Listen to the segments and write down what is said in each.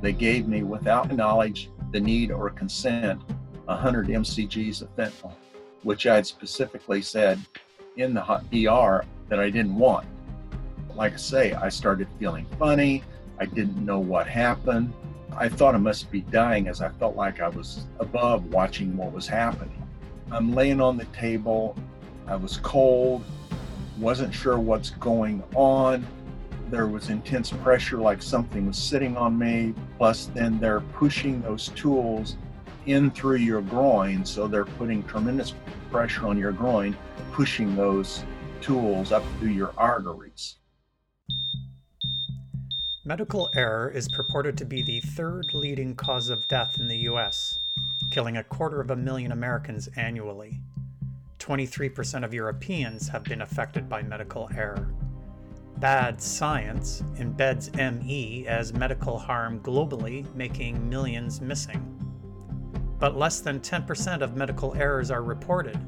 They gave me, without knowledge, the need, or consent, 100 mcgs of fentanyl, which I had specifically said in the hot ER that I didn't want. Like I say, I started feeling funny. I didn't know what happened. I thought I must be dying as I felt like I was above watching what was happening. I'm laying on the table. I was cold, wasn't sure what's going on there was intense pressure like something was sitting on me plus then they're pushing those tools in through your groin so they're putting tremendous pressure on your groin pushing those tools up through your arteries. Medical error is purported to be the third leading cause of death in the us killing a quarter of a million americans annually. 23% of europeans have been affected by medical error bad science embeds ME as medical harm globally, making millions missing. But less than 10% of medical errors are reported,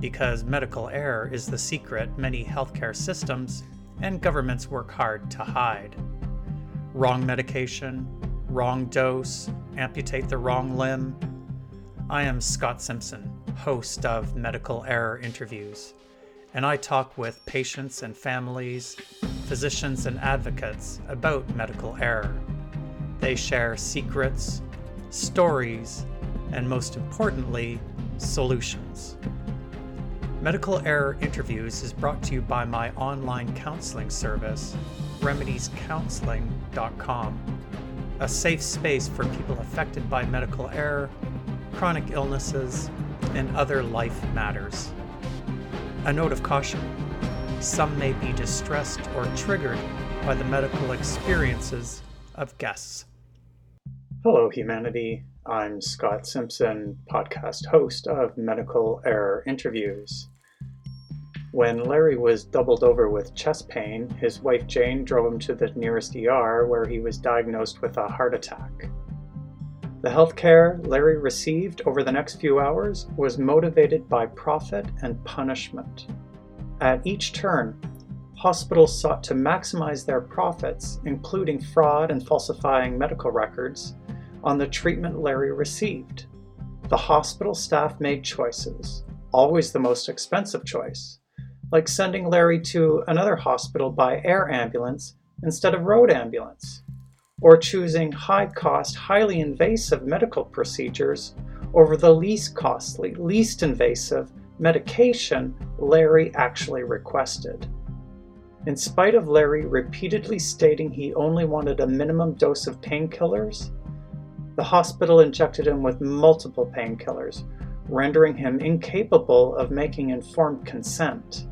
because medical error is the secret many healthcare systems and governments work hard to hide. Wrong medication, wrong dose, amputate the wrong limb. I am Scott Simpson, host of Medical Error Interviews and I talk with patients and families, physicians and advocates about medical error. They share secrets, stories, and most importantly, solutions. Medical Error Interviews is brought to you by my online counseling service, remediescounseling.com, a safe space for people affected by medical error, chronic illnesses, and other life matters. A note of caution some may be distressed or triggered by the medical experiences of guests. Hello, humanity. I'm Scott Simpson, podcast host of Medical Error Interviews. When Larry was doubled over with chest pain, his wife Jane drove him to the nearest ER where he was diagnosed with a heart attack. The healthcare Larry received over the next few hours was motivated by profit and punishment. At each turn, hospitals sought to maximize their profits, including fraud and falsifying medical records, on the treatment Larry received. The hospital staff made choices, always the most expensive choice, like sending Larry to another hospital by air ambulance instead of road ambulance or choosing high cost, highly invasive medical procedures over the least costly, least invasive medication Larry actually requested. In spite of Larry repeatedly stating he only wanted a minimum dose of painkillers, the hospital injected him with multiple painkillers, rendering him incapable of making informed consent.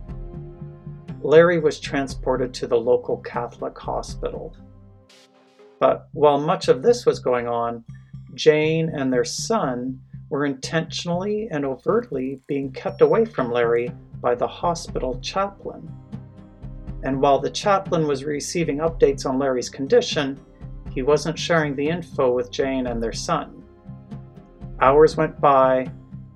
Larry was transported to the local Catholic hospital. But while much of this was going on, Jane and their son were intentionally and overtly being kept away from Larry by the hospital chaplain. And while the chaplain was receiving updates on Larry's condition, he wasn't sharing the info with Jane and their son. Hours went by,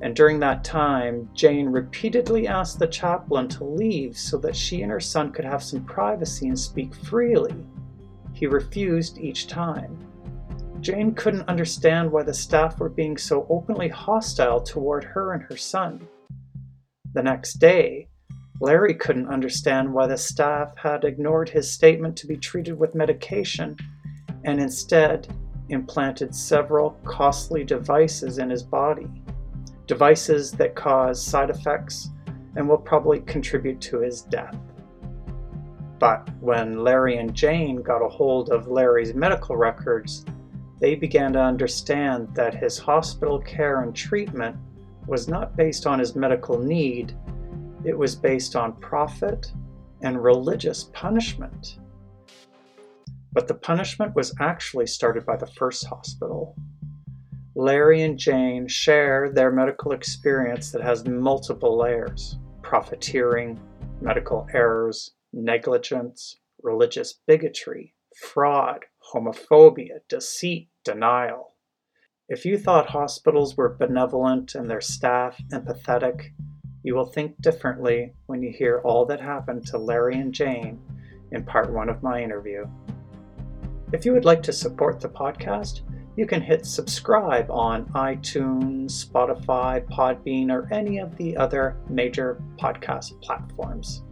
and during that time, Jane repeatedly asked the chaplain to leave so that she and her son could have some privacy and speak freely. He refused each time. Jane couldn't understand why the staff were being so openly hostile toward her and her son. The next day, Larry couldn't understand why the staff had ignored his statement to be treated with medication and instead implanted several costly devices in his body. Devices that cause side effects and will probably contribute to his death. But when Larry and Jane got a hold of Larry's medical records, they began to understand that his hospital care and treatment was not based on his medical need, it was based on profit and religious punishment. But the punishment was actually started by the first hospital. Larry and Jane share their medical experience that has multiple layers profiteering, medical errors, negligence, religious bigotry, fraud, homophobia, deceit, denial. If you thought hospitals were benevolent and their staff empathetic, you will think differently when you hear all that happened to Larry and Jane in part one of my interview. If you would like to support the podcast, you can hit subscribe on iTunes, Spotify, Podbean, or any of the other major podcast platforms.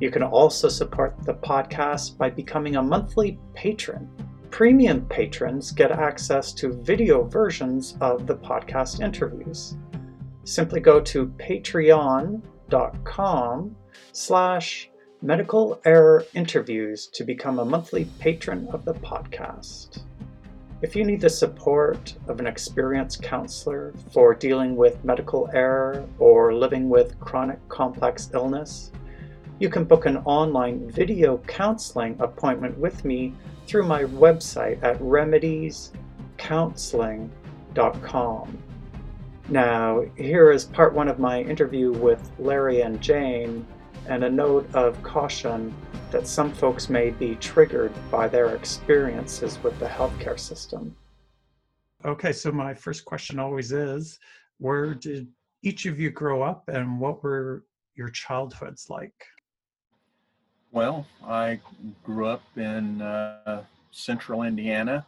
You can also support the podcast by becoming a monthly patron. Premium patrons get access to video versions of the podcast interviews. Simply go to patreon.com slash medical error interviews to become a monthly patron of the podcast. If you need the support of an experienced counselor for dealing with medical error or living with chronic complex illness, you can book an online video counseling appointment with me through my website at remediescounseling.com. Now, here is part one of my interview with Larry and Jane, and a note of caution that some folks may be triggered by their experiences with the healthcare system. Okay, so my first question always is where did each of you grow up and what were your childhoods like? Well, I grew up in uh, central Indiana,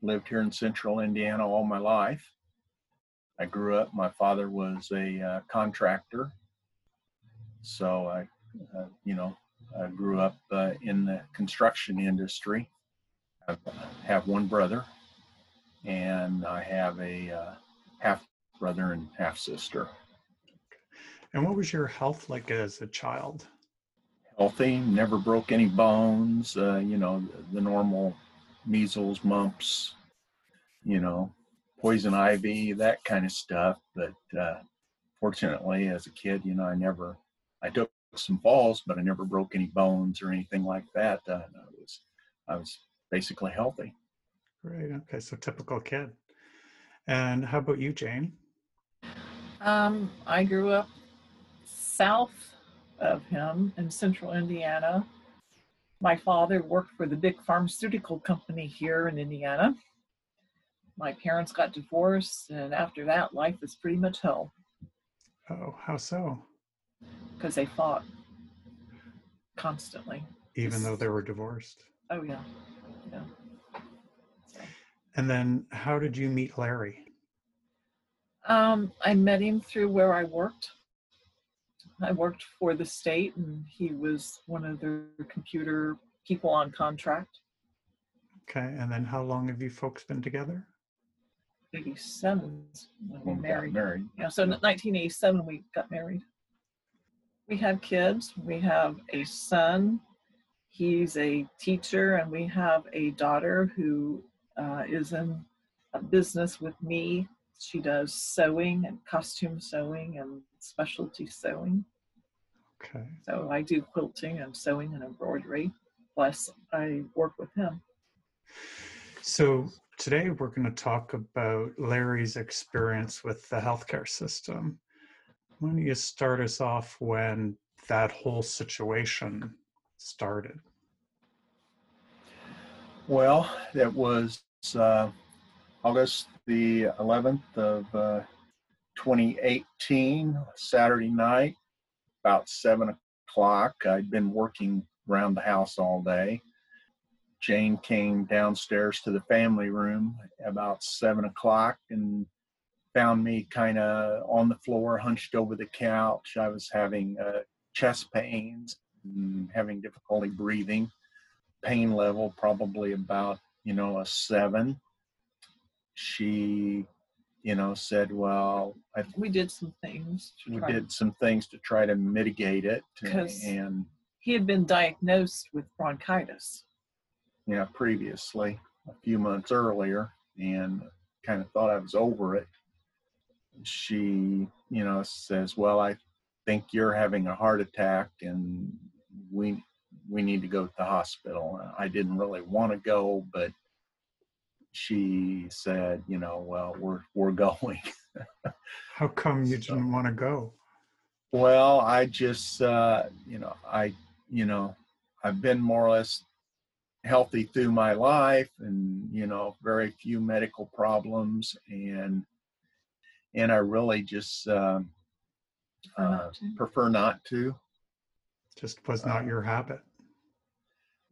lived here in central Indiana all my life. I grew up, my father was a uh, contractor. So I, uh, you know, I grew up uh, in the construction industry. I have one brother, and I have a uh, half brother and half sister. And what was your health like as a child? Healthy, never broke any bones, uh, you know, the normal measles, mumps, you know, poison ivy, that kind of stuff. But uh, fortunately, as a kid, you know, I never, I took some falls, but I never broke any bones or anything like that. Uh, I was, I was basically healthy. Great. Okay. So typical kid. And how about you, Jane? Um, I grew up south of him in central Indiana. My father worked for the big pharmaceutical company here in Indiana. My parents got divorced, and after that, life was pretty much hell. Oh, how so? Because they fought constantly. Even though they were divorced? Oh, yeah. Yeah. And then how did you meet Larry? Um, I met him through where I worked. I worked for the state, and he was one of their computer people on contract. Okay, and then how long have you folks been together? 87 when we married. married. Yeah, so in 1987 we got married. We have kids. We have a son. He's a teacher, and we have a daughter who uh, is in a business with me she does sewing and costume sewing and specialty sewing. Okay. So I do quilting and sewing and embroidery. Plus, I work with him. So today we're going to talk about Larry's experience with the healthcare system. Why don't you start us off when that whole situation started? Well, it was uh, August the 11th of uh, 2018, Saturday night, about seven o'clock. I'd been working around the house all day. Jane came downstairs to the family room about seven o'clock and found me kind of on the floor, hunched over the couch. I was having uh, chest pains and having difficulty breathing. Pain level probably about, you know, a seven she you know said well I, we did some things we did some things to try to mitigate it and he had been diagnosed with bronchitis. Yeah previously a few months earlier and kind of thought i was over it. She you know says well i think you're having a heart attack and we we need to go to the hospital. I didn't really want to go but she said, you know, well, we're we're going. How come you so, didn't want to go? Well, I just, uh, you know, I, you know, I've been more or less healthy through my life, and you know, very few medical problems, and and I really just uh, prefer, uh, not prefer not to. Just was not uh, your habit.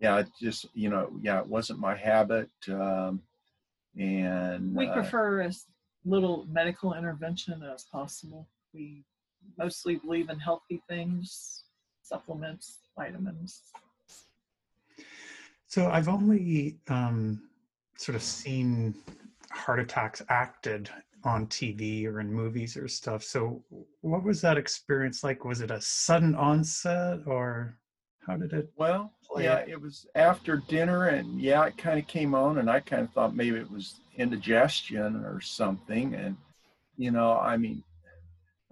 yeah, it just you know, yeah, it wasn't my habit, um, and We uh, prefer as little medical intervention as possible. We mostly believe in healthy things, supplements, vitamins. So I've only um, sort of seen heart attacks acted on TV or in movies or stuff. So what was that experience like? Was it a sudden onset or how did it? Well, play yeah, it? it was after dinner, and yeah, it kind of came on, and I kind of thought maybe it was indigestion or something. And, you know, I mean,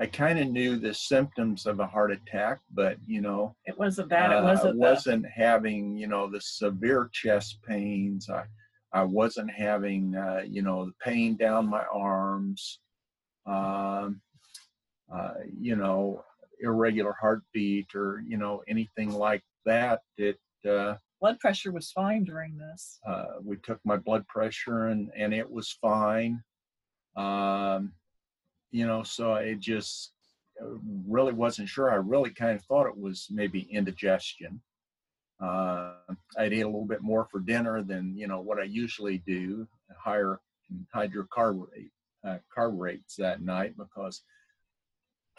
I kind of knew the symptoms of a heart attack, but, you know, It wasn't that. uh, It wasn't I wasn't having, you know, the severe chest pains. I, I wasn't having, uh, you know, the pain down my arms, um, uh, you know, irregular heartbeat or, you know, anything like that. It, uh, blood pressure was fine during this. uh, we took my blood pressure and, and it was fine. Um, you know, so I just uh, really wasn't sure. I really kind of thought it was maybe indigestion. Uh, I'd eat a little bit more for dinner than, you know, what I usually do, higher hydrocarbonate uh, carb rates that night because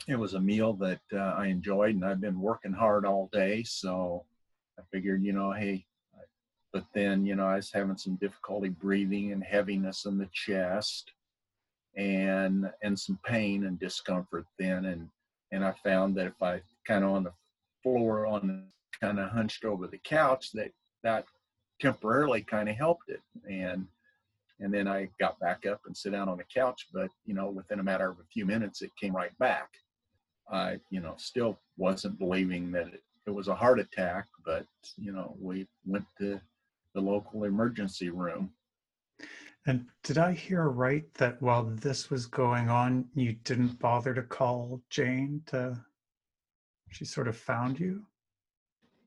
it was a meal that uh, I enjoyed and I've been working hard all day. So I figured, you know, hey, but then you know i was having some difficulty breathing and heaviness in the chest and and some pain and discomfort then and and i found that if i kind of on the floor on kind of hunched over the couch that that temporarily kind of helped it and and then i got back up and sit down on the couch but you know within a matter of a few minutes it came right back i you know still wasn't believing that it, it was a heart attack but you know we went to the local emergency room. And did I hear right that while this was going on, you didn't bother to call Jane to, she sort of found you?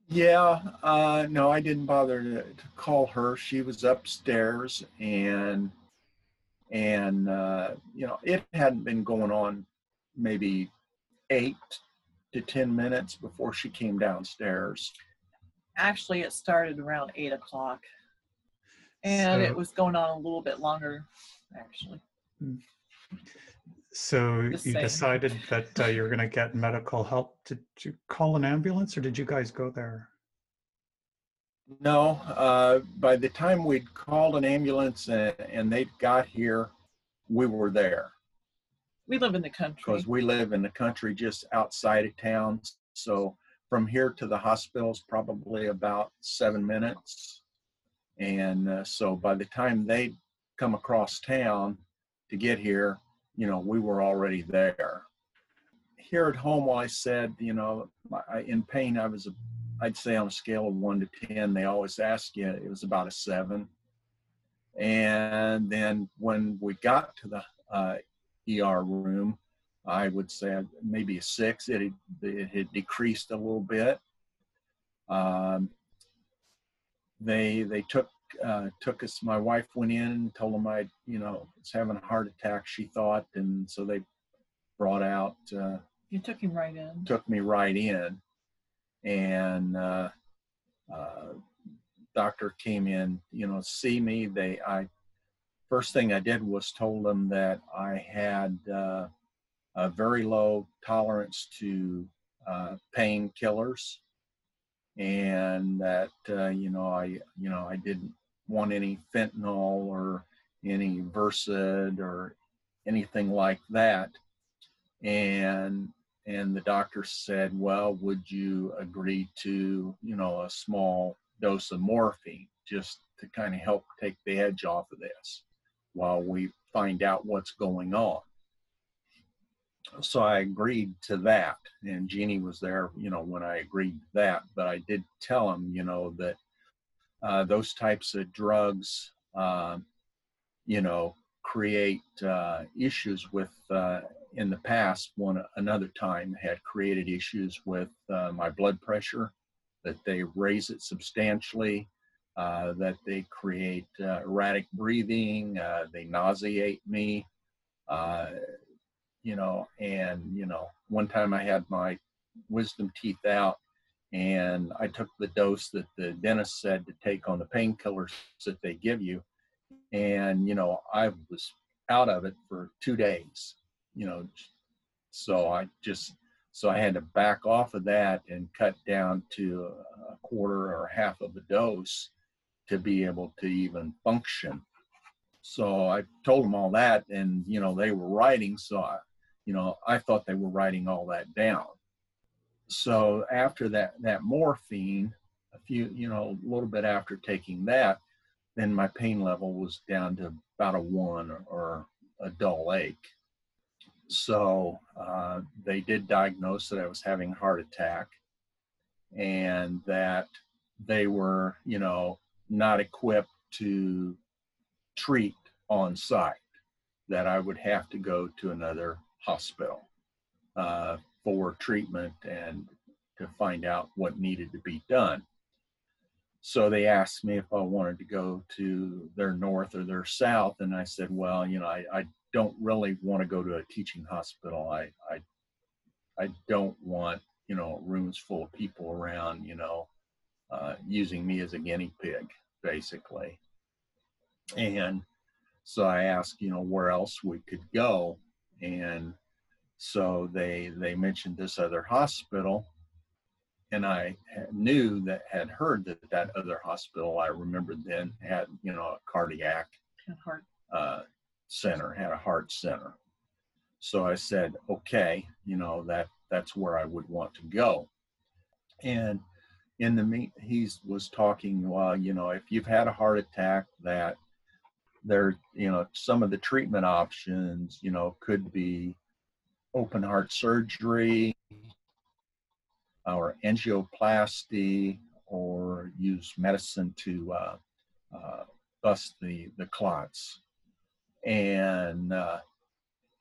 Yeah, uh, no, I didn't bother to, to call her. She was upstairs, and and uh, you know it hadn't been going on maybe eight to ten minutes before she came downstairs. Actually, it started around eight o'clock, and So- it was going on a little bit longer. Actually, So Just you saying. decided that uh, you were going to get medical help. Did you call an ambulance or did you guys go there? No, uh, by the time we'd called an ambulance and, and they got here, we were there. We live in the country. because we live in the country just outside of town. So from here to the hospital is probably about seven minutes. And uh, so by the time they come across town to get here, you know, we were already there. Here at home, I said, you know, I, in pain, I was, I'd say on a scale of one to 10, they always ask you, it was about a seven. And then when we got to the uh, ER room, I would say maybe a six. It it had decreased a little bit. Um, they they took uh, took us. My wife went in and told them I you know was having a heart attack. She thought, and so they brought out uh, you took him right in. took me right in, and uh, uh, doctor came in, you know, see me. They, I, first thing I did was told them that I had uh, a very low tolerance to uh, painkillers, and that uh, you know I, you know, I didn't want any fentanyl or any Versed or anything like that, and and the doctor said, "Well, would you agree to, you know, a small dose of morphine just to kind of help take the edge off of this while we find out what's going on?" So I agreed to that, and Jeannie was there, you know, when I agreed to that. But I did tell him, you know, that uh, those types of drugs, um, you know, create uh, issues with uh, in the past one another time had created issues with uh, my blood pressure that they raise it substantially uh, that they create uh, erratic breathing uh, they nauseate me uh, you know and you know one time i had my wisdom teeth out and I took the dose that the dentist said to take on the painkillers that they give you. And, you know, I was out of it for two days, you know, so I just, so I had to back off of that and cut down to a quarter or half of a dose to be able to even function. So I told them all that, and you know they were writing. So I, you know, I thought they were writing all that down. So after that that morphine, a few, you know, a little bit after taking that, then my pain level was down to about a one or a dull ache. So uh, they did diagnose that I was having a heart attack and that they were, you know, not equipped to treat on site, that I would have to go to another hospital uh, for treatment and to find out what needed to be done. So they asked me if I wanted to go to their north or their south, and I said, well, you know, I, I don't really want to go to a teaching hospital. I, I, I don't want, you know, rooms full of people around, you know, uh, using me as a guinea pig, basically. And so I asked, you know, where else we could go. And so they they mentioned this other hospital, and I knew that had heard that that other hospital I remembered then had you know a cardiac heart. uh, center, had a heart center. So I said, okay, you know, that that's where I would want to go. And in the meet, he was talking, well, you know, if you've had a heart attack, that there, you know, some of the treatment options, you know, could be open heart surgery or angioplasty or use medicine to uh, uh, bust the, the clots. And uh,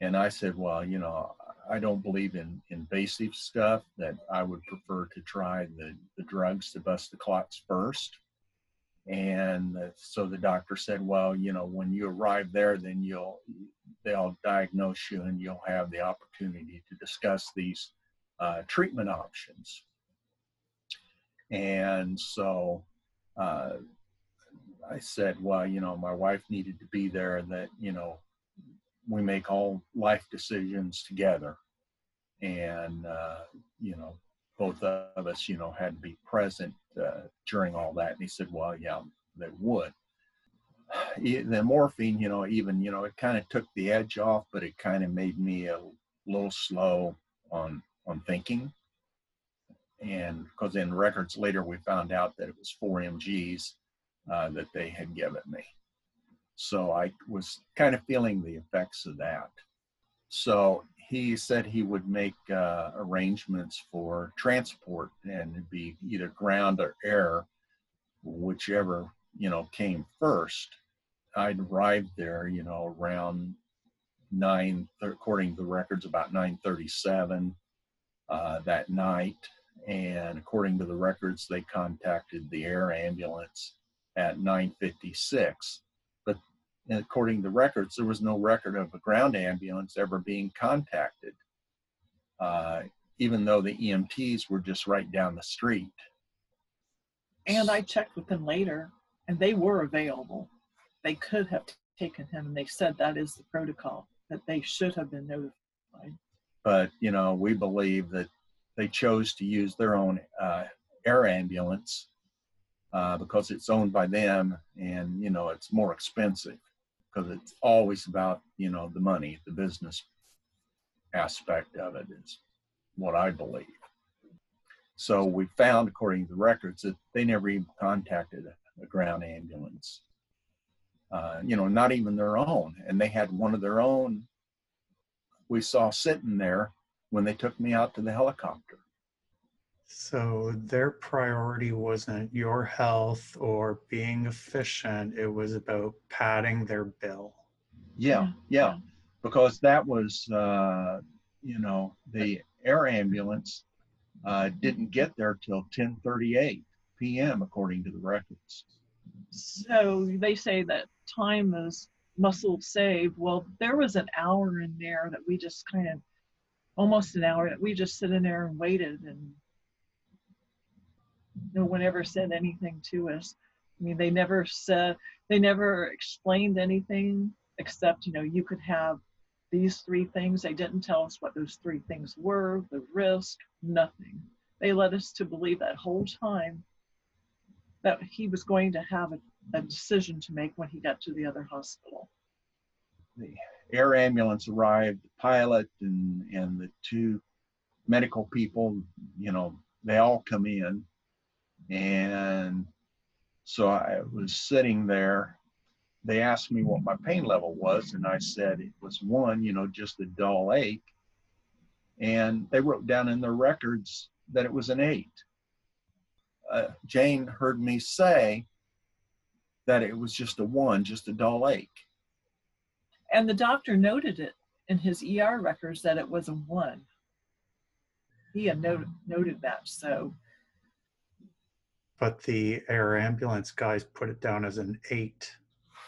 and I said, well, you know, I don't believe in invasive stuff. That I would prefer to try the the drugs to bust the clots first. And so the doctor said, well, you know, when you arrive there, then you'll they'll diagnose you and you'll have the opportunity to discuss these uh, treatment options. And so uh, I said, well, you know, my wife needed to be there and that, you know, we make all life decisions together. And, uh, you know, both of us, you know, had to be present uh, during all that. And he said, well, yeah, they would. The morphine, you know, even, you know, it kind of took the edge off, but it kind of made me a little slow on on thinking. And because in records later we found out that it was four mgs uh, that they had given me. So I was kind of feeling the effects of that. So he said he would make uh, arrangements for transport and it'd be either ground or air, whichever, you know, came first. I'd arrived there, you know, around nine, according to the records, about 937 uh, that night. And according to the records, they contacted the air ambulance at 956. According to records, there was no record of a ground ambulance ever being contacted, uh, even though the EMTs were just right down the street. And I checked with them later, and they were available. They could have taken him, and they said that is the protocol, that they should have been notified. But, you know, we believe that they chose to use their own uh, air ambulance uh, because it's owned by them and you know it's more expensive because it's always about you know the money the business aspect of it is what i believe. So we found according to the records that they never even contacted a, ground ambulance uh, you know not even their own. And they had one of their own we saw sitting there when they took me out to the helicopter so their priority wasn't your health or being efficient, it was about padding their bill. Yeah, yeah, because that was, uh, you know, the air ambulance uh, didn't get there till 10:38 p.m. according to the records. So they say that time is muscle saved. Well, there was an hour in there that we just kind of, almost an hour that we just sit in there and waited and no one ever said anything to us. I mean, they never said, they never explained anything except, you know, you could have these three things. They didn't tell us what those three things were, the risk, nothing. They led us to believe that whole time that he was going to have a, a decision to make when he got to the other hospital. The air ambulance arrived, the pilot and, and the two medical people, you know, they all come in. And so I was sitting there. They asked me what my pain level was, and I said it was one, you know, just a dull ache. And they wrote down in their records that it was an eight. Uh, Jane heard me say that it was just a one, just a dull ache. And the doctor noted it in his ER records that it was a one. He had noted, noted that. So, But the air ambulance guys put it down as an eight.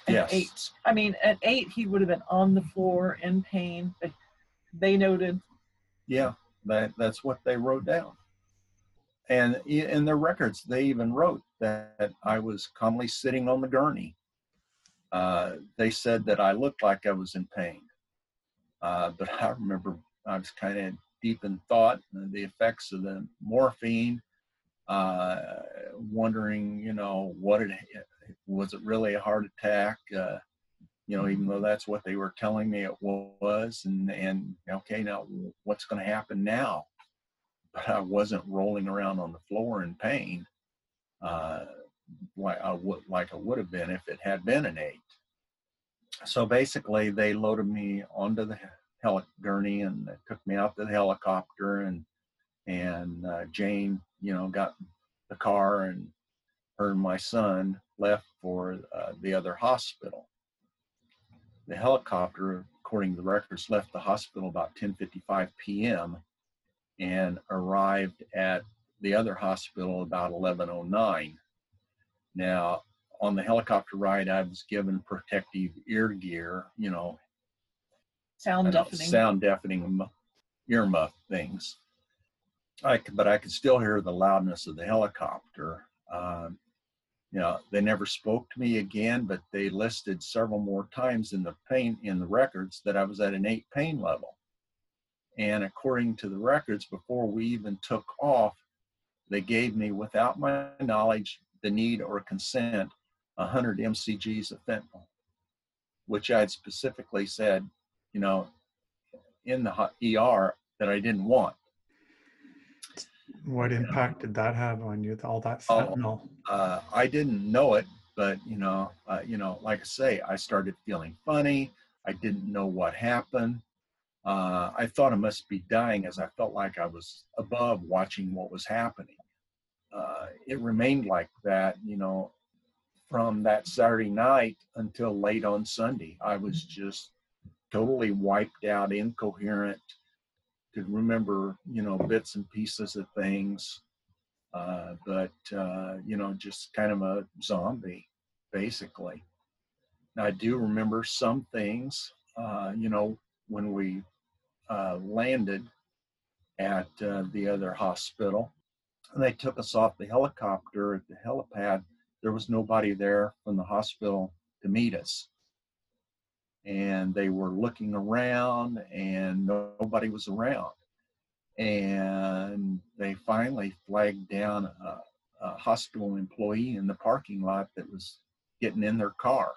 an Yes. eight. I mean, at eight, he would have been on the floor in pain. But they noted Yeah, that, that's what they wrote down. And in their records, they even wrote that I was calmly sitting on the gurney. Uh, they said that I looked like I was in pain. Uh, but I remember I was kind of deep in thought, and the effects of the morphine, uh, wondering, you know, what it was it really a heart attack? Uh, you know, even though that's what they were telling me it was, and and okay, now what's going to happen now? But I wasn't rolling around on the floor in pain, uh, like I would like I would have been if it had been an eight. So basically, they loaded me onto the heli gurney and took me out to the helicopter, and and uh, Jane, you know, got the car and her and my son left for uh, the other hospital the helicopter, according to the records, left the hospital about 10:55 p.m. and arrived at the other hospital about 11:09. Now, on the helicopter ride, I was given protective ear gear, you know, sound know, deafening. sound deafening ear muff things. I but I could still hear the loudness of the helicopter. Um, you know, they never spoke to me again, but they listed several more times in the pain in the records that I was at an eight pain level. And according to the records, before we even took off, they gave me, without my knowledge, the need or consent, 100 mcgs of fentanyl, which I had specifically said, you know, in the ER that I didn't want. What impact did that have on you? All that Oh. fentanyl. uh, I didn't know it, but you know, uh, you know, like I say, I started feeling funny. I didn't know what happened. Uh, I thought I must be dying as I felt like I was above watching what was happening. Uh, it remained like that, you know, from that Saturday night until late on Sunday. I was just totally wiped out, incoherent, could remember, you know, bits and pieces of things uh, but uh, you know, just kind of a zombie, basically. Now, I do remember some things. Uh, you know, when we uh, landed at uh, the other hospital, and they took us off the helicopter at the helipad. There was nobody there from the hospital to meet us, and they were looking around, and nobody was around and they finally flagged down a, a, hospital employee in the parking lot that was getting in their car.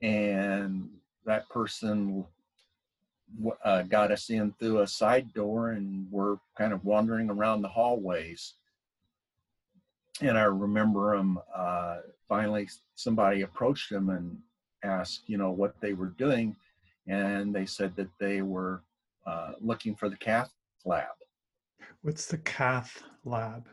And that person uh, got us in through a side door and we're kind of wandering around the hallways. And I remember them uh, finally, somebody approached them and asked, you know, what they were doing. And they said that they were uh, looking for the cath lab. What's the cath lab?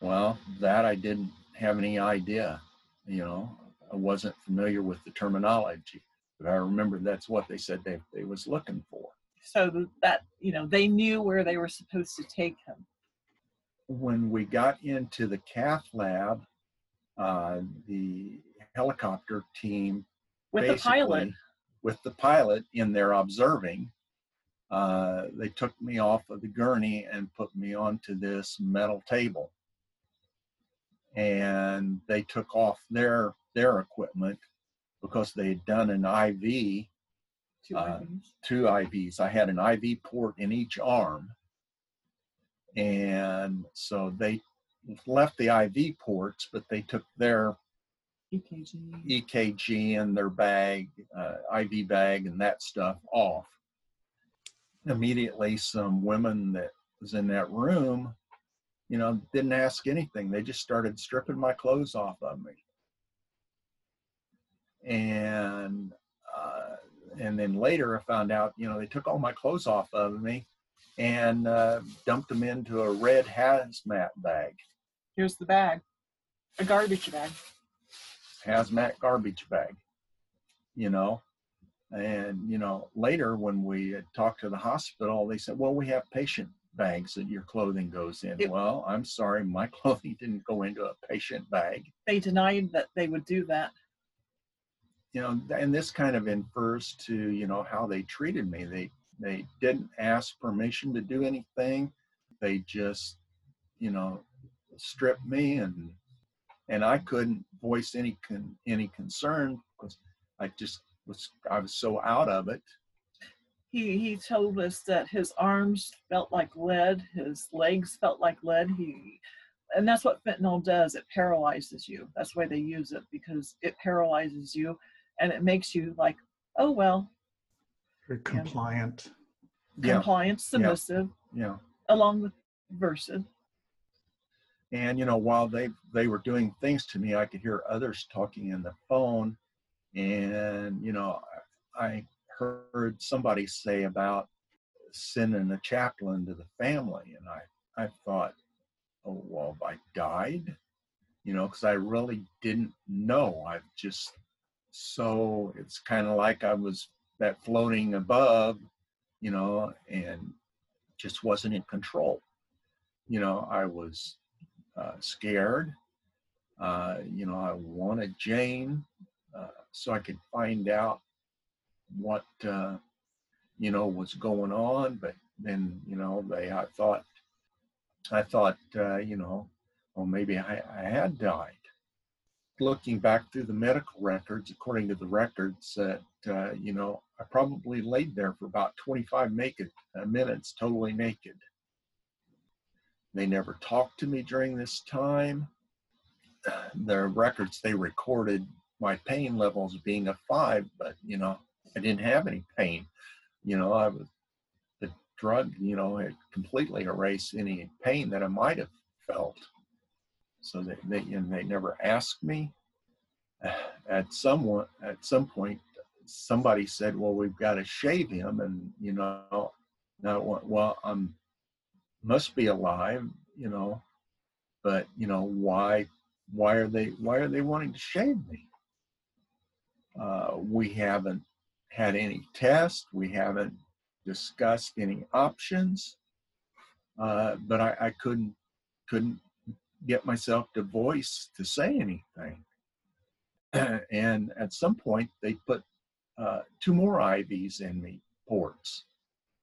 Well, that I didn't have any idea. You know, I wasn't familiar with the terminology, but I remember that's what they said they, they was looking for. So that, you know, they knew where they were supposed to take him. When we got into the cath lab, uh, the helicopter team With the pilot. with the pilot in there observing, uh, they took me off of the gurney and put me onto this metal table. and they took off their their equipment because they had done an IV, Two Uh, IVs. two IVs. I had an IV port in each arm, and so they left the IV ports, but they took their EKG. EKG and their bag, uh, IV bag, and that stuff off. Immediately, some women that was in that room, you know, didn't ask anything. They just started stripping my clothes off of me, and uh, and then later I found out, you know, they took all my clothes off of me and uh, dumped them into a red hazmat bag, Here's the bag. A garbage bag. Hazmat garbage bag, you know. And, you know, later when we had talked to the hospital, they said, well, we have patient bags that your clothing goes in. It- well, I'm sorry, my clothing didn't go into a patient bag. They denied that they would do that. You know, and this kind of infers to, you know, how they treated me. They they didn't ask permission to do anything. They just, you know, stripped me and and I couldn't voice any con, any concern because I just was I was so out of it. He he told us that his arms felt like lead, his legs felt like lead. He and that's what fentanyl does. It paralyzes you. That's why they use it because it paralyzes you and it makes you like, oh well, Very compliant. Yeah, compliant, submissive, yeah. along with Versed. And you know, while they they were doing things to me, I could hear others talking in the phone, and you know, I heard somebody say about sending a chaplain to the family, and I I thought, oh well, I died, you know, because I really didn't know. I just so it's kind of like I was that floating above, you know, and just wasn't in control. You know, I was scared. Uh, you know, I wanted Jane uh, so I could find out what uh, you know was going on. But then, you know, they I thought I thought uh, you know, well maybe I, I had died. Looking back through the medical records, according to the records, that uh, you know I probably laid there for about 25 naked uh, minutes, totally naked. They never talked to me during this time. Their records, they recorded my pain levels being a five, but you know, I didn't have any pain. You know, I was the drug, you know, had completely erased any pain that I might have felt. So they, they and they never asked me. At someone at some point, somebody said, "Well, we've got to shave him," and you know, now well, I'm must be alive, you know, but you know why why are they why are they wanting to shave me? Uh, we haven't had any tests. We haven't discussed any options. Uh, but I, I couldn't couldn't get myself to voice to say anything. and at some point, they put uh, two more IVs in me ports.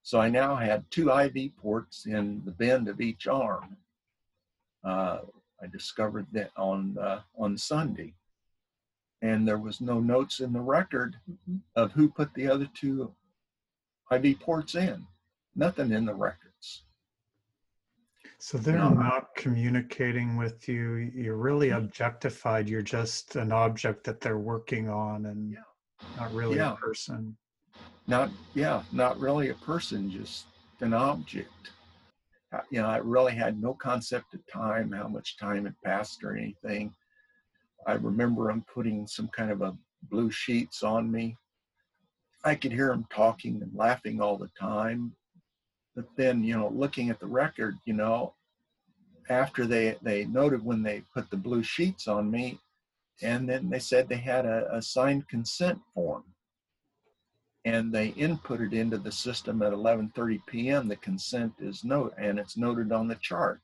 So I now had two IV ports in the bend of each arm. Uh, I discovered that on uh, on Sunday, and there was no notes in the record Mhm. of who put the other two IV ports in. Nothing in the records. So they're No. not communicating with you. You're really objectified. You're just an object that they're working on and Yeah. not really Yeah. a person. Not yeah, not really a person, just an object. Uh, You know, I really had no concept of time, how much time had passed or anything. I remember them putting some kind of a blue sheets on me. I could hear them talking and laughing all the time. But then, you know, looking at the record, you know, after they they noted when they put the blue sheets on me, and then they said they had a, a signed consent form and they input it into the system at 11:30 p.m. The consent is note and it's noted on the chart.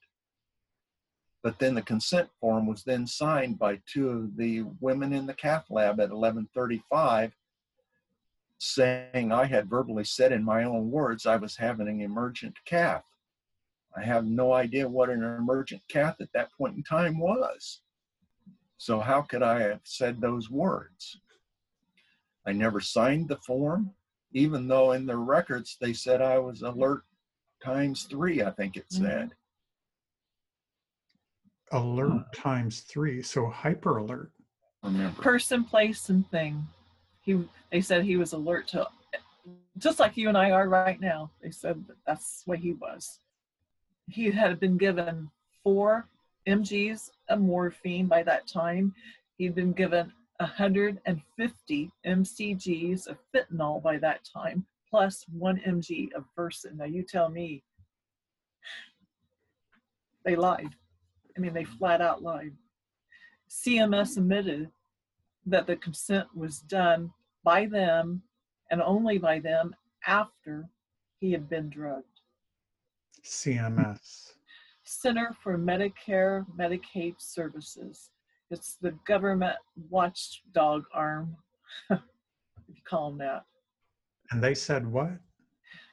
But then the consent form was then signed by two of the women in the cath lab at 11:35, saying I had verbally said in my own words I was having an emergent cath. I have no idea what an emergent cath at that point in time was. So how could I have said those words? I never signed the form, even though in the records they said I was alert times three, I think it Mhm. said. Alert times three, so hyper alert. Remember. Person, place, and thing. He they said he was alert to just like you and I are right now. They said that that's what he was. He had been given four mgs of morphine by that time. He'd been given 150 mcgs of fentanyl by that time, plus one mg of Versed. Now you tell me they lied. I mean, they flat out lied. CMS admitted that the consent was done by them and only by them after he had been drugged. CMS. Center for Medicare Medicaid Services. It's the government watchdog arm, if you call them that. And they said what?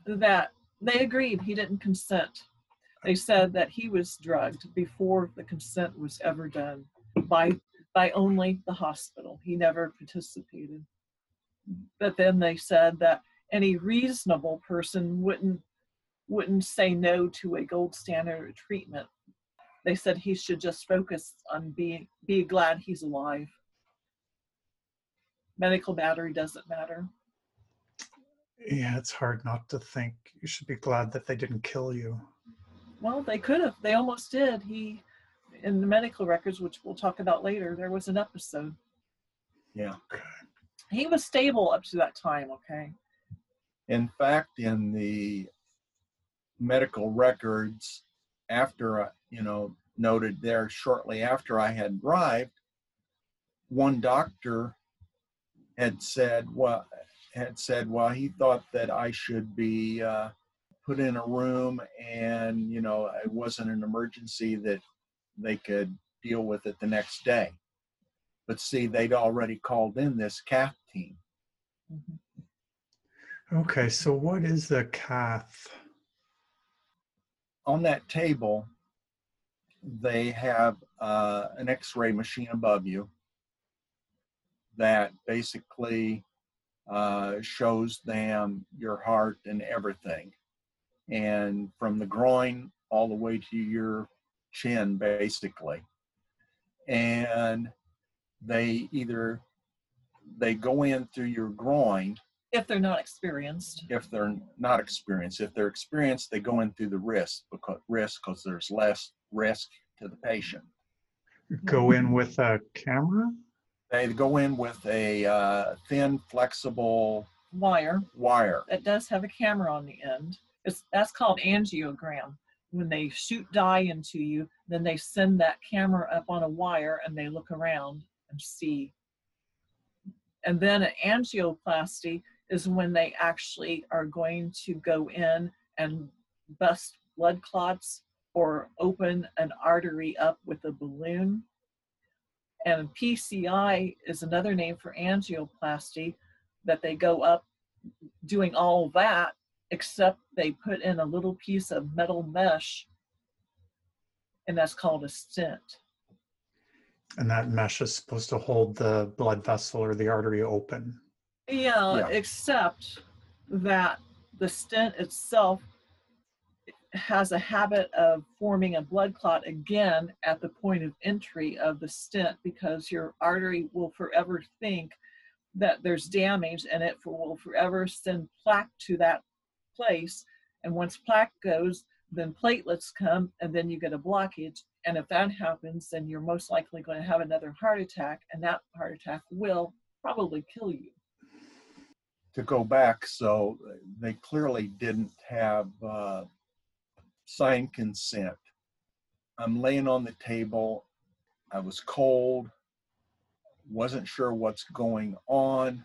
That they agreed he didn't consent. They said that he was drugged before the consent was ever done by by only the hospital. He never participated. But then they said that any reasonable person wouldn't wouldn't say no to a gold standard treatment. They said he should just focus on being be glad he's alive. Medical battery doesn't matter. Yeah, it's hard not to think. You should be glad that they didn't kill you. Well, they could have. They almost did. He, in the medical records, which we'll talk about later, there was an episode. Yeah. Okay. He was stable up to that time. Okay. In fact, in the medical records, after, I- you know, noted there shortly after I had arrived, one doctor had said, well, had said, well, he thought that I should be uh, put in a room and, you know, it wasn't an emergency that they could deal with it the next day. But see, they'd already called in this cath team. Mhm. Okay, so what is the cath? on that table, they have uh, an X-ray machine above you that basically uh, shows them your heart and everything, and from the groin all the way to your chin, basically. And they either they go in through your groin If they're not experienced. if they're not experienced. If they're experienced, they go in through the wrist because risk because there's less risk to the patient. Go in with a camera? They go in with a uh, thin, flexible Wire wire. that does have a camera on the end. It's that's called angiogram. When they shoot dye into you, then they send that camera up on a wire and they look around and see. And then an angioplasty is when they actually are going to go in and bust blood clots or open an artery up with a balloon. And PCI is another name for angioplasty that they go up doing all that, except they put in a little piece of metal mesh, and that's called a stent. And that mesh is supposed to hold the blood vessel or the artery open. Yeah, Yeah. except that the stent itself has a habit of forming a blood clot again at the point of entry of the stent because your artery will forever think that there's damage and it will forever send plaque to that place. And once plaque goes, then platelets come and then you get a blockage. And if that happens, then you're most likely going to have another heart attack, and that heart attack will probably kill you. to go back, so they clearly didn't have uh, signed consent. I'm laying on the table. I was cold, wasn't sure what's going on.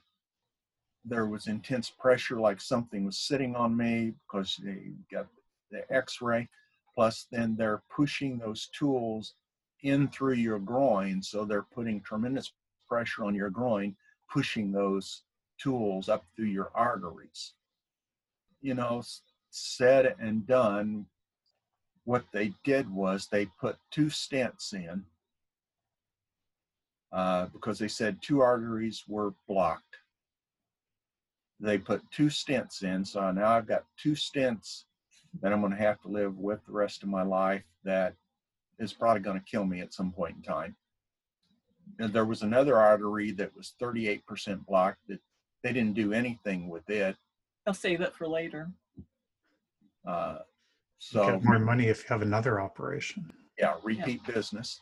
There was intense pressure, like something was sitting on me because they got the x ray. Plus, then they're pushing those tools in through your groin. So they're putting tremendous pressure on your groin, pushing those tools up through your arteries. You know, said and done, what they did was they put two stents in uh, because they said two arteries were blocked. They put two stents in, so now I've got two stents that I'm going to have to live with the rest of my life that is probably going to kill me at some point in time. And there was another artery that was 38% blocked that they didn't do anything with it. I'll save that for later. Uh, so you get more money if you have another operation. Yeah, repeat yeah. business.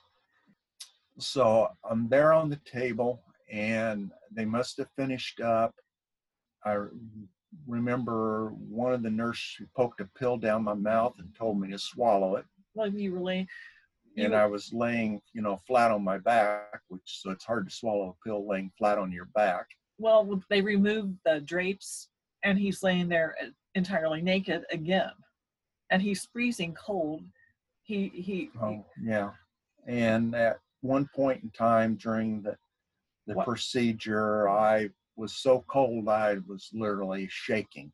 So um, I'm there on the table, and they must have finished up. I remember one of the nurses who poked a pill down my mouth and told me to swallow it. Well, you really. You and I was laying, you know, flat on my back, which so it's hard to swallow a pill laying flat on your back. Well, they removed the drapes, and he's laying there uh, entirely naked again, and he's freezing cold. He he. Oh he, yeah, and at one point in time during the the what? procedure, I was so cold I was literally shaking.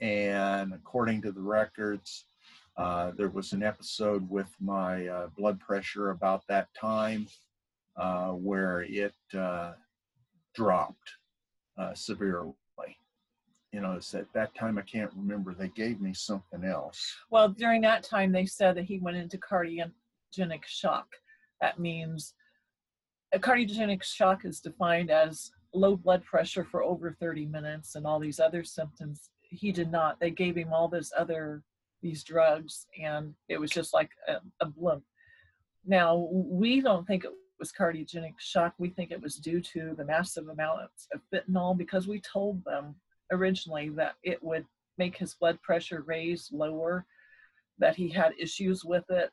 And according to the records, uh, there was an episode with my uh, blood pressure about that time uh, where it uh, dropped uh, severely. You know, it's at that time I can't remember. They gave me something else. Well, during that time, they said that he went into cardiogenic shock. That means a cardiogenic shock is defined as low blood pressure for over 30 minutes and all these other symptoms. He did not. They gave him all this other these drugs and it was just like a, a blimp. Now we don't think it was cardiogenic shock. We think it was due to the massive amounts of fentanyl because we told them originally that it would make his blood pressure raise lower, that he had issues with it,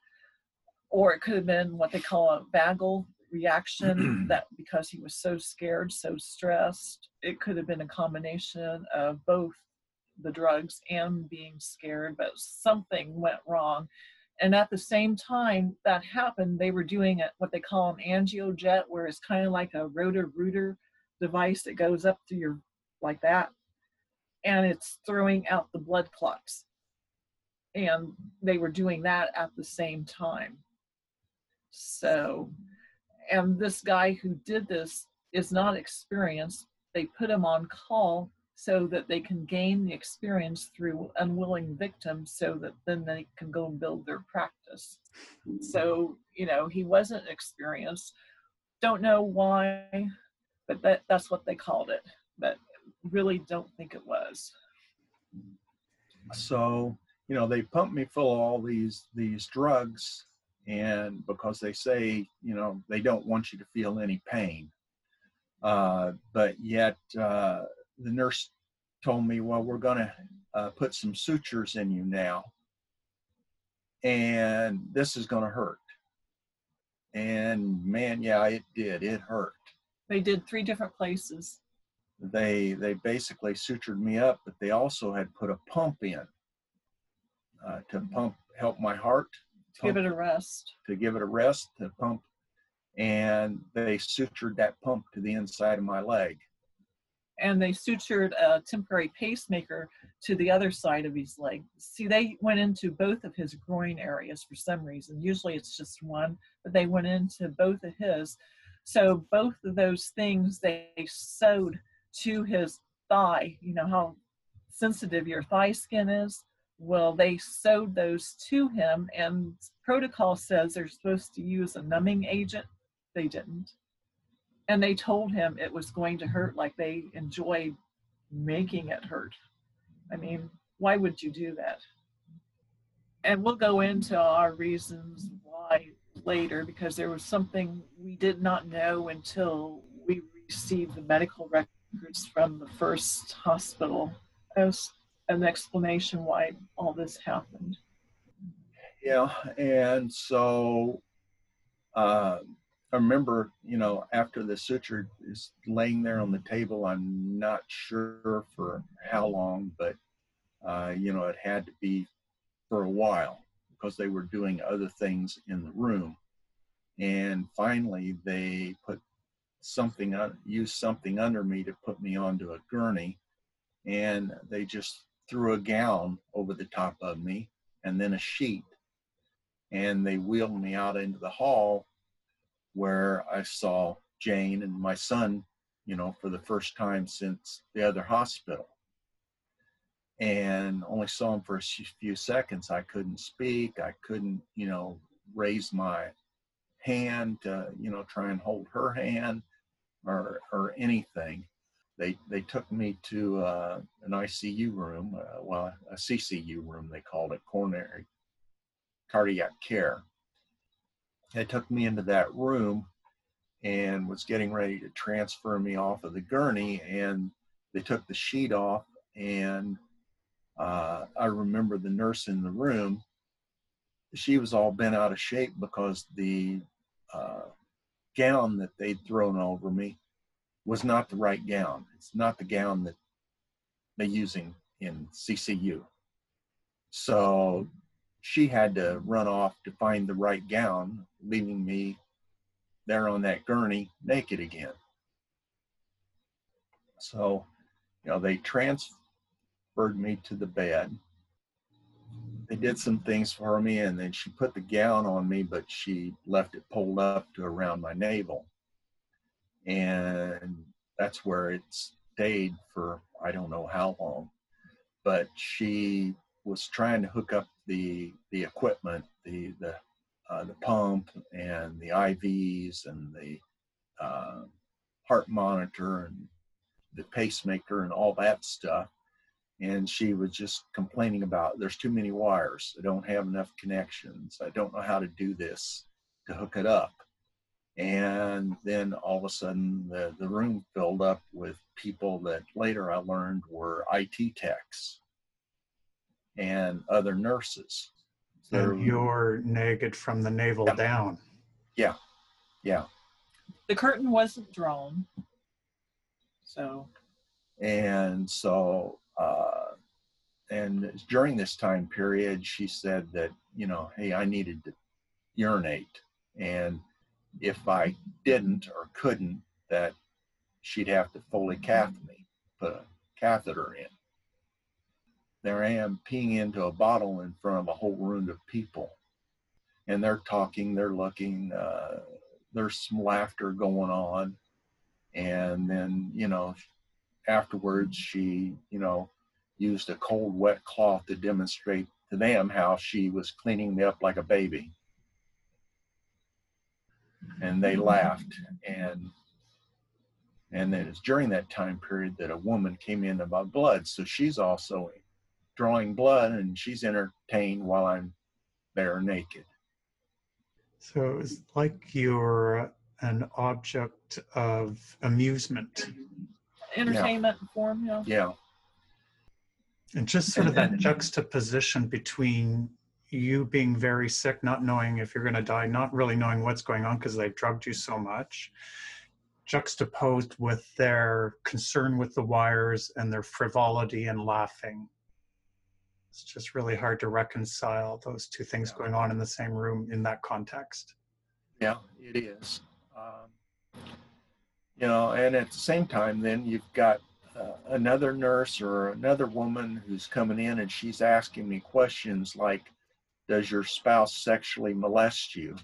or it could have been what they call a vagal reaction that because he was so scared, so stressed, it could have been a combination of both the drugs and being scared, but something went wrong. And at the same time that happened, they were doing what they call an angiojet, where it's kind of like a Roto-Rooter device that goes up to your, like that, and it's throwing out the blood clots. And they were doing that at the same time. So and this guy who did this is not experienced. They put him on call so that they can gain the experience through unwilling victims so that then they can go and build their practice. So, you know, he wasn't experienced. Don't know why, but that, that's what they called it. But really don't think it was. So, you know, they pumped me full of all these these drugs and because they say you know they don't want you to feel any pain. Uh, but yet uh, the nurse told me well we're going to uh, put some sutures in you now and this is going to hurt. And man yeah it did. It hurt. They did three different places they they basically sutured me up but they also had put a pump in uh, to pump help my heart to give it a rest. To give it a rest, to pump. And they sutured that pump to the inside of my leg. And they sutured a temporary pacemaker to the other side of his leg. See, they went into both of his groin areas for some reason. Usually it's just one, but they went into both of his. So both of those things they sewed to his thigh. You know how sensitive your thigh skin is? Well, they sewed those to him, and protocol says they're supposed to use a numbing agent. They didn't. And they told him it was going to hurt like they enjoyed making it hurt. I mean, why would you do that? And we'll go into our reasons why later because there was something we did not know until we received the medical records from the first hospital. As an explanation why all this happened. Yeah, and so uh, I remember, you know, after the suture is laying there on the table, I'm not sure for how long, but uh, you know, it had to be for a while because they were doing other things in the room. And finally, they put something, used something under me to put me onto a gurney, and they just threw a gown over the top of me and then a sheet. And they wheeled me out into the hall. where I saw Jane and my son, you know, for the first time since the other hospital. And only saw him for a few seconds. I couldn't speak. I couldn't, you know, raise my hand to, you know, try and hold her hand or or anything. They they took me to uh, an ICU room, uh, well, a CCU room they called it, coronary cardiac care. They took me into that room and was getting ready to transfer me off of the gurney, and they took the sheet off, and uh, I remember the nurse in the room. She was all bent out of shape because the uh, gown that they'd thrown over me was not the right gown. It's not the gown that they're using in CCU. So she had to run off to find the right gown, leaving me there on that gurney naked again. So, you know, they transferred me to the bed. They did some things for me and then she put the gown on me, but she left it pulled up to around my navel. And that's where it stayed for I don't know how long. But she was trying to hook up the the equipment, the the uh, the pump and the IVs and the uh, heart monitor and the pacemaker and all that stuff. And she was just complaining about there's too many wires. I don't have enough connections. I don't know how to do this to hook it up. And then all of a sudden, the, the room filled up with people that later I learned were IT techs and other nurses. So you're naked from the navel Yeah. down. Yeah, yeah. The curtain wasn't drawn. So And so, uh, and during this time period, she said that, you know, hey, I needed to urinate. And if I didn't or couldn't, that she'd have to Foley cath me, put a catheter in. There I am peeing into a bottle in front of a whole room of people. And they're talking, they're looking, uh, there's some laughter going on. And then, you know, afterwards, she, you know, used a cold, wet cloth to demonstrate to them how she was cleaning me up like a baby. And they laughed. And and then it's during that time period that a woman came in about blood. So she's also drawing blood and she's entertained while i'm there naked. So it's like you're an object of amusement. Entertainment form, you know. yeah And just sort of that juxtaposition between you being very sick, not knowing if you're going to die, not really knowing what's going on because they've drugged you so much, juxtaposed with their concern with the wires and their frivolity and laughing. It's just really hard to reconcile those two things going on in the same room in that context. yeah it is um, you know and at the same time then you've got uh, another nurse or another woman who's coming in and she's asking me questions like does your spouse sexually molest you?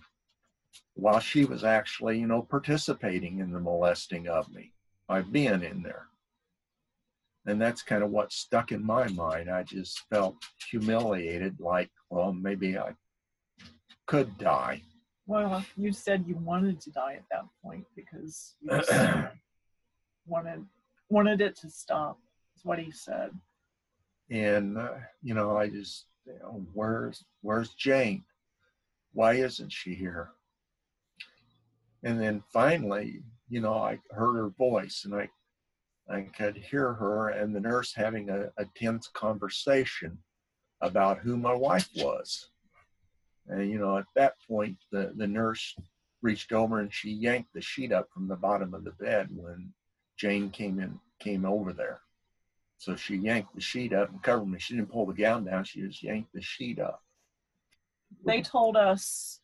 While she was actually you know participating in the molesting of me by being in there. And that's kind of what stuck in my mind. I just felt humiliated like well maybe i could die Well, you said you wanted to die at that point because you wanted wanted it to stop. Is what he said. and uh, you know i just you know, where's where's jane why isn't she here and then finally you know i heard her voice and i i could hear her and the nurse having a, a tense conversation about who my wife was and you know at that point the the nurse reached over and she yanked the sheet up from the bottom of the bed when jane came in came over there so she yanked the sheet up and covered me. She didn't pull the gown down. She just yanked the sheet up. They told us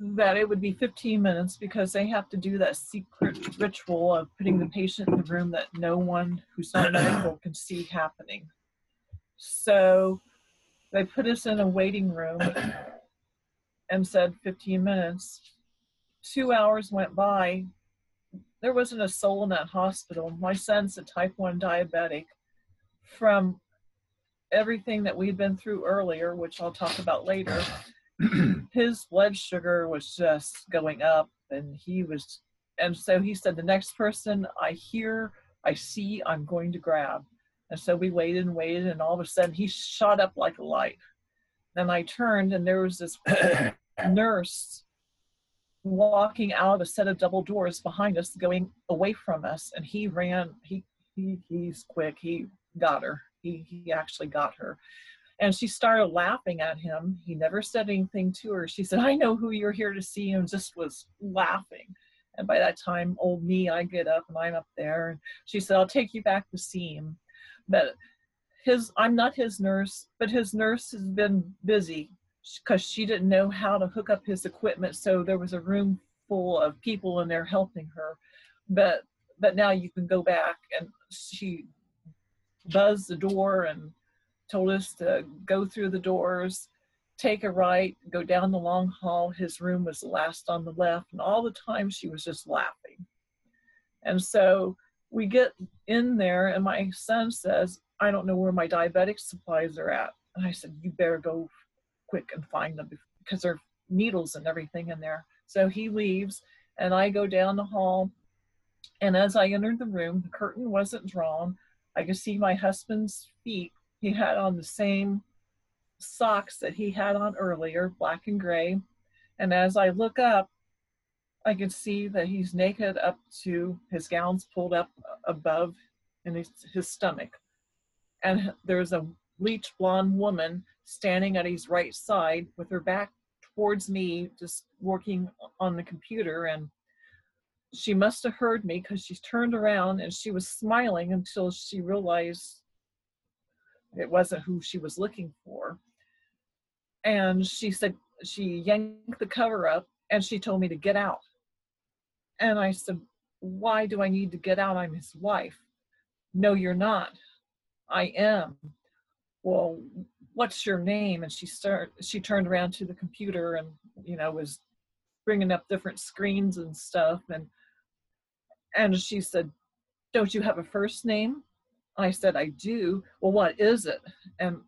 that it would be 15 minutes because they have to do that secret ritual of putting the patient in the room that no one who's not medical can see happening. So they put us in a waiting room and said 15 minutes. two hours went by. There wasn't a soul in that hospital. My son's a type 1 diabetic. From everything that we'd been through earlier, which I'll talk about later, his blood sugar was just going up and he was and so he said the next person i hear i see i'm going to grab and so we waited and waited and all of a sudden he shot up like a light then i turned and there was this nurse walking out of a set of double doors behind us going away from us and he ran he, he he's quick he got her he he actually got her and she started laughing at him. He never said anything to her. She said, I know who you're here to see, and just was laughing. And by that time, old me, I get up and I'm up there. And she said, I'll take you back to see him. But his, I'm not his nurse, but his nurse has been busy because she didn't know how to hook up his equipment. So there was a room full of people in there helping her. But but now you can go back and she buzzed the door and told us to go through the doors, take a right, go down the long hall. His room was last on the left, and all the time she was just laughing. And so we get in there, and my son says, I don't know where my diabetic supplies are at. And I said, You better go quick and find them because there are needles and everything in there. So he leaves, and I go down the hall. And as I entered the room, the curtain wasn't drawn. I could see my husband's feet he had on the same socks that he had on earlier, black and gray. And as I look up, I can see that he's naked up to his gown's pulled up above in his, his stomach. And there's a bleach blonde woman standing at his right side with her back towards me, just working on the computer. And she must have heard me because she turned around and she was smiling until she realized it wasn't who she was looking for. And she said, she yanked the cover up and she told me to get out. And I said, Why do I need to get out? I'm his wife. No, you're not. I am. Well, what's your name? And she start she turned around to the computer and you know was bringing up different screens and stuff and and she said, "Don't you have a first name?" I said, I do. Well, what is it? And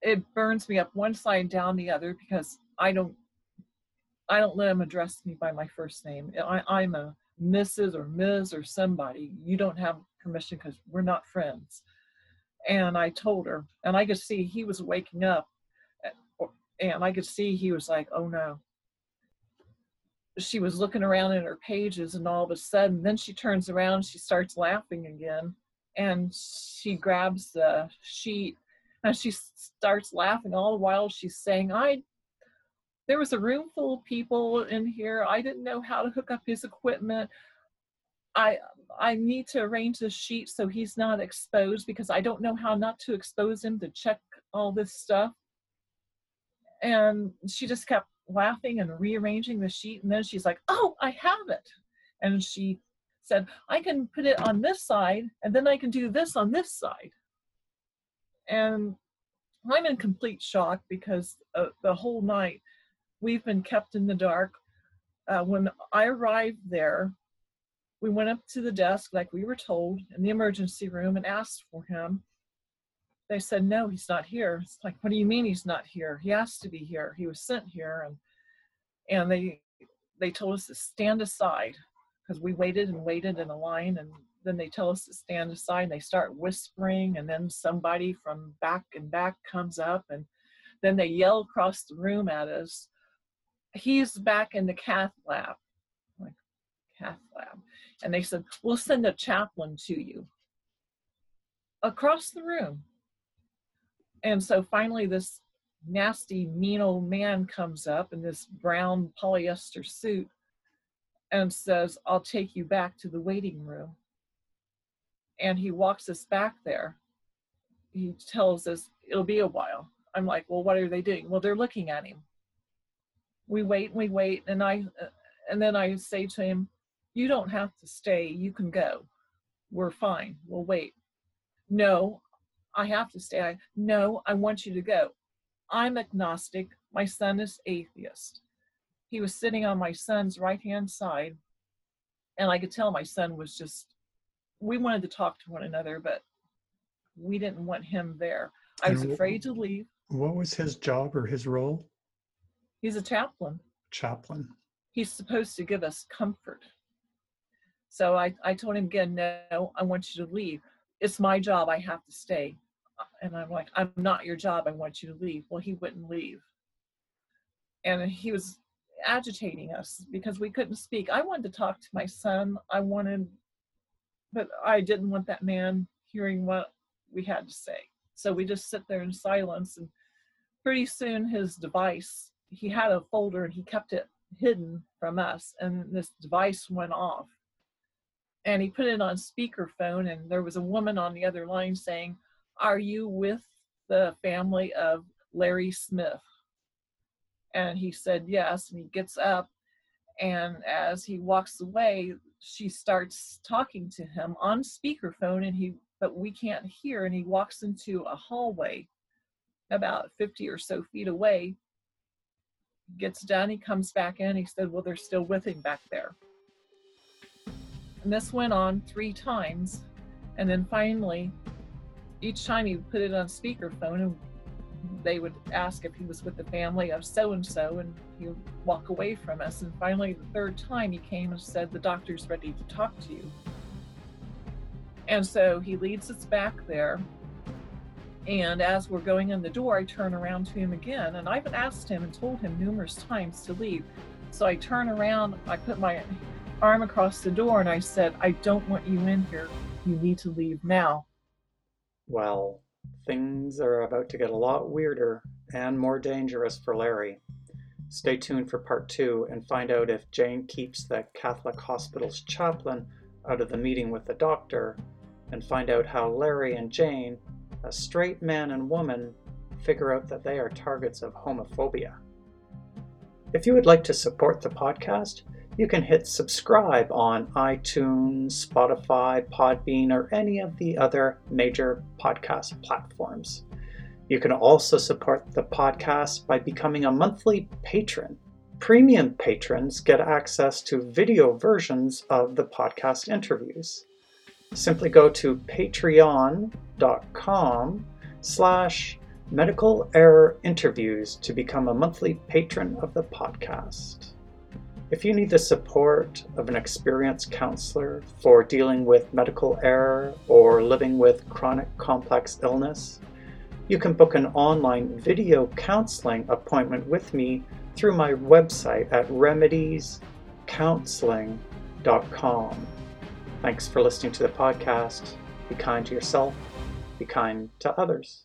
it burns me up one side down the other because I don't I don't let him address me by my first name. I, I'm a Mrs. or Ms. or somebody. You don't have permission because we're not friends. And I told her, and I could see he was waking up, eh, and I could see he was like, oh no. She was looking around in her pages, and all of a sudden, then she turns around, she starts laughing again and she grabs the sheet and she starts laughing all the while she's saying i there was a room full of people in here. I didn't know how to hook up his equipment. I i need to arrange the sheet so he's not exposed because i don't know how not to expose him to check all this stuff. And she just kept laughing and rearranging the sheet and then she's like oh i have it. And she said, I can put it on this side and then I can do this on this side. And I'm in complete shock because uh, the whole night we've been kept in the dark. Uh, when I arrived there, we went up to the desk like we were told in the emergency room and asked for him. They said, no, he's not here. It's like, what do you mean he's not here? He has to be here. He was sent here. And, and they, they told us to stand aside because we waited and waited in a line and then they tell us to stand aside and they start whispering and then somebody from back and back comes up and then they yell across the room at us he's back in the cath lab like cath lab and they said we'll send a chaplain to you across the room and so finally this nasty mean old man comes up in this brown polyester suit and says, I'll take you back to the waiting room. And he walks us back there. He tells us, It'll be a while. I'm like, Well, what are they doing? Well, they're looking at him. We wait and we wait. And I, and then I say to him, You don't have to stay. You can go. We're fine. We'll wait. No, I have to stay. I, no, I want you to go. I'm agnostic. My son is atheist. he was sitting on my son's right hand side, and I could tell my son was just, we wanted to talk to one another, but we didn't want him there. I was afraid to leave. What was his job or his role? He's a chaplain. Chaplain. He's supposed to give us comfort. So I, I told him again, no, I want you to leave. It's my job. I have to stay. And I'm like, I'm not your job. I want you to leave. Well, he wouldn't leave. And he was agitating us because we couldn't speak. I wanted to talk to my son. I wanted, but I didn't want that man hearing what we had to say. So we just sit there in silence. And pretty soon his device, he had a folder and he kept it hidden from us. And this device went off. And he put it on speakerphone, and there was a woman on the other line saying, Are you with the family of Larry Smith? And he said, Yes. And he gets up, and as he walks away, she starts talking to him on speakerphone, and he, but we can't hear. And he walks into a hallway about 50 or so feet away. Gets done, he comes back in. He said, Well, they're still with him back there. And this went on three times. And then finally, each time he put it on speakerphone, and they would ask if he was with the family of so and so, and he would walk away from us. And finally, the third time, he came and said, The doctor's ready to talk to you. And so he leads us back there. And as we're going in the door, I turn around to him again. And I've asked him and told him numerous times to leave. So I turn around, I put my arm across the door, and I said, I don't want you in here. You need to leave now. Well, things are about to get a lot weirder and more dangerous for Larry. Stay tuned for part two and find out if Jane keeps the Catholic hospital's chaplain out of the meeting with the doctor, and find out how Larry and Jane, a straight man and woman, figure out that they are targets of homophobia. If you would like to support the podcast, you can hit subscribe on iTunes, Spotify, Podbean, or any of the other major podcast platforms. You can also support the podcast by becoming a monthly patron. Premium patrons get access to video versions of the podcast interviews. Simply go to patreon.com slash medical error interviews to become a monthly patron of the podcast. If you need the support of an experienced counselor for dealing with medical error or living with chronic complex illness, you can book an online video counseling appointment with me through my website at remediescounseling.com. Thanks for listening to the podcast. Be kind to yourself, be kind to others.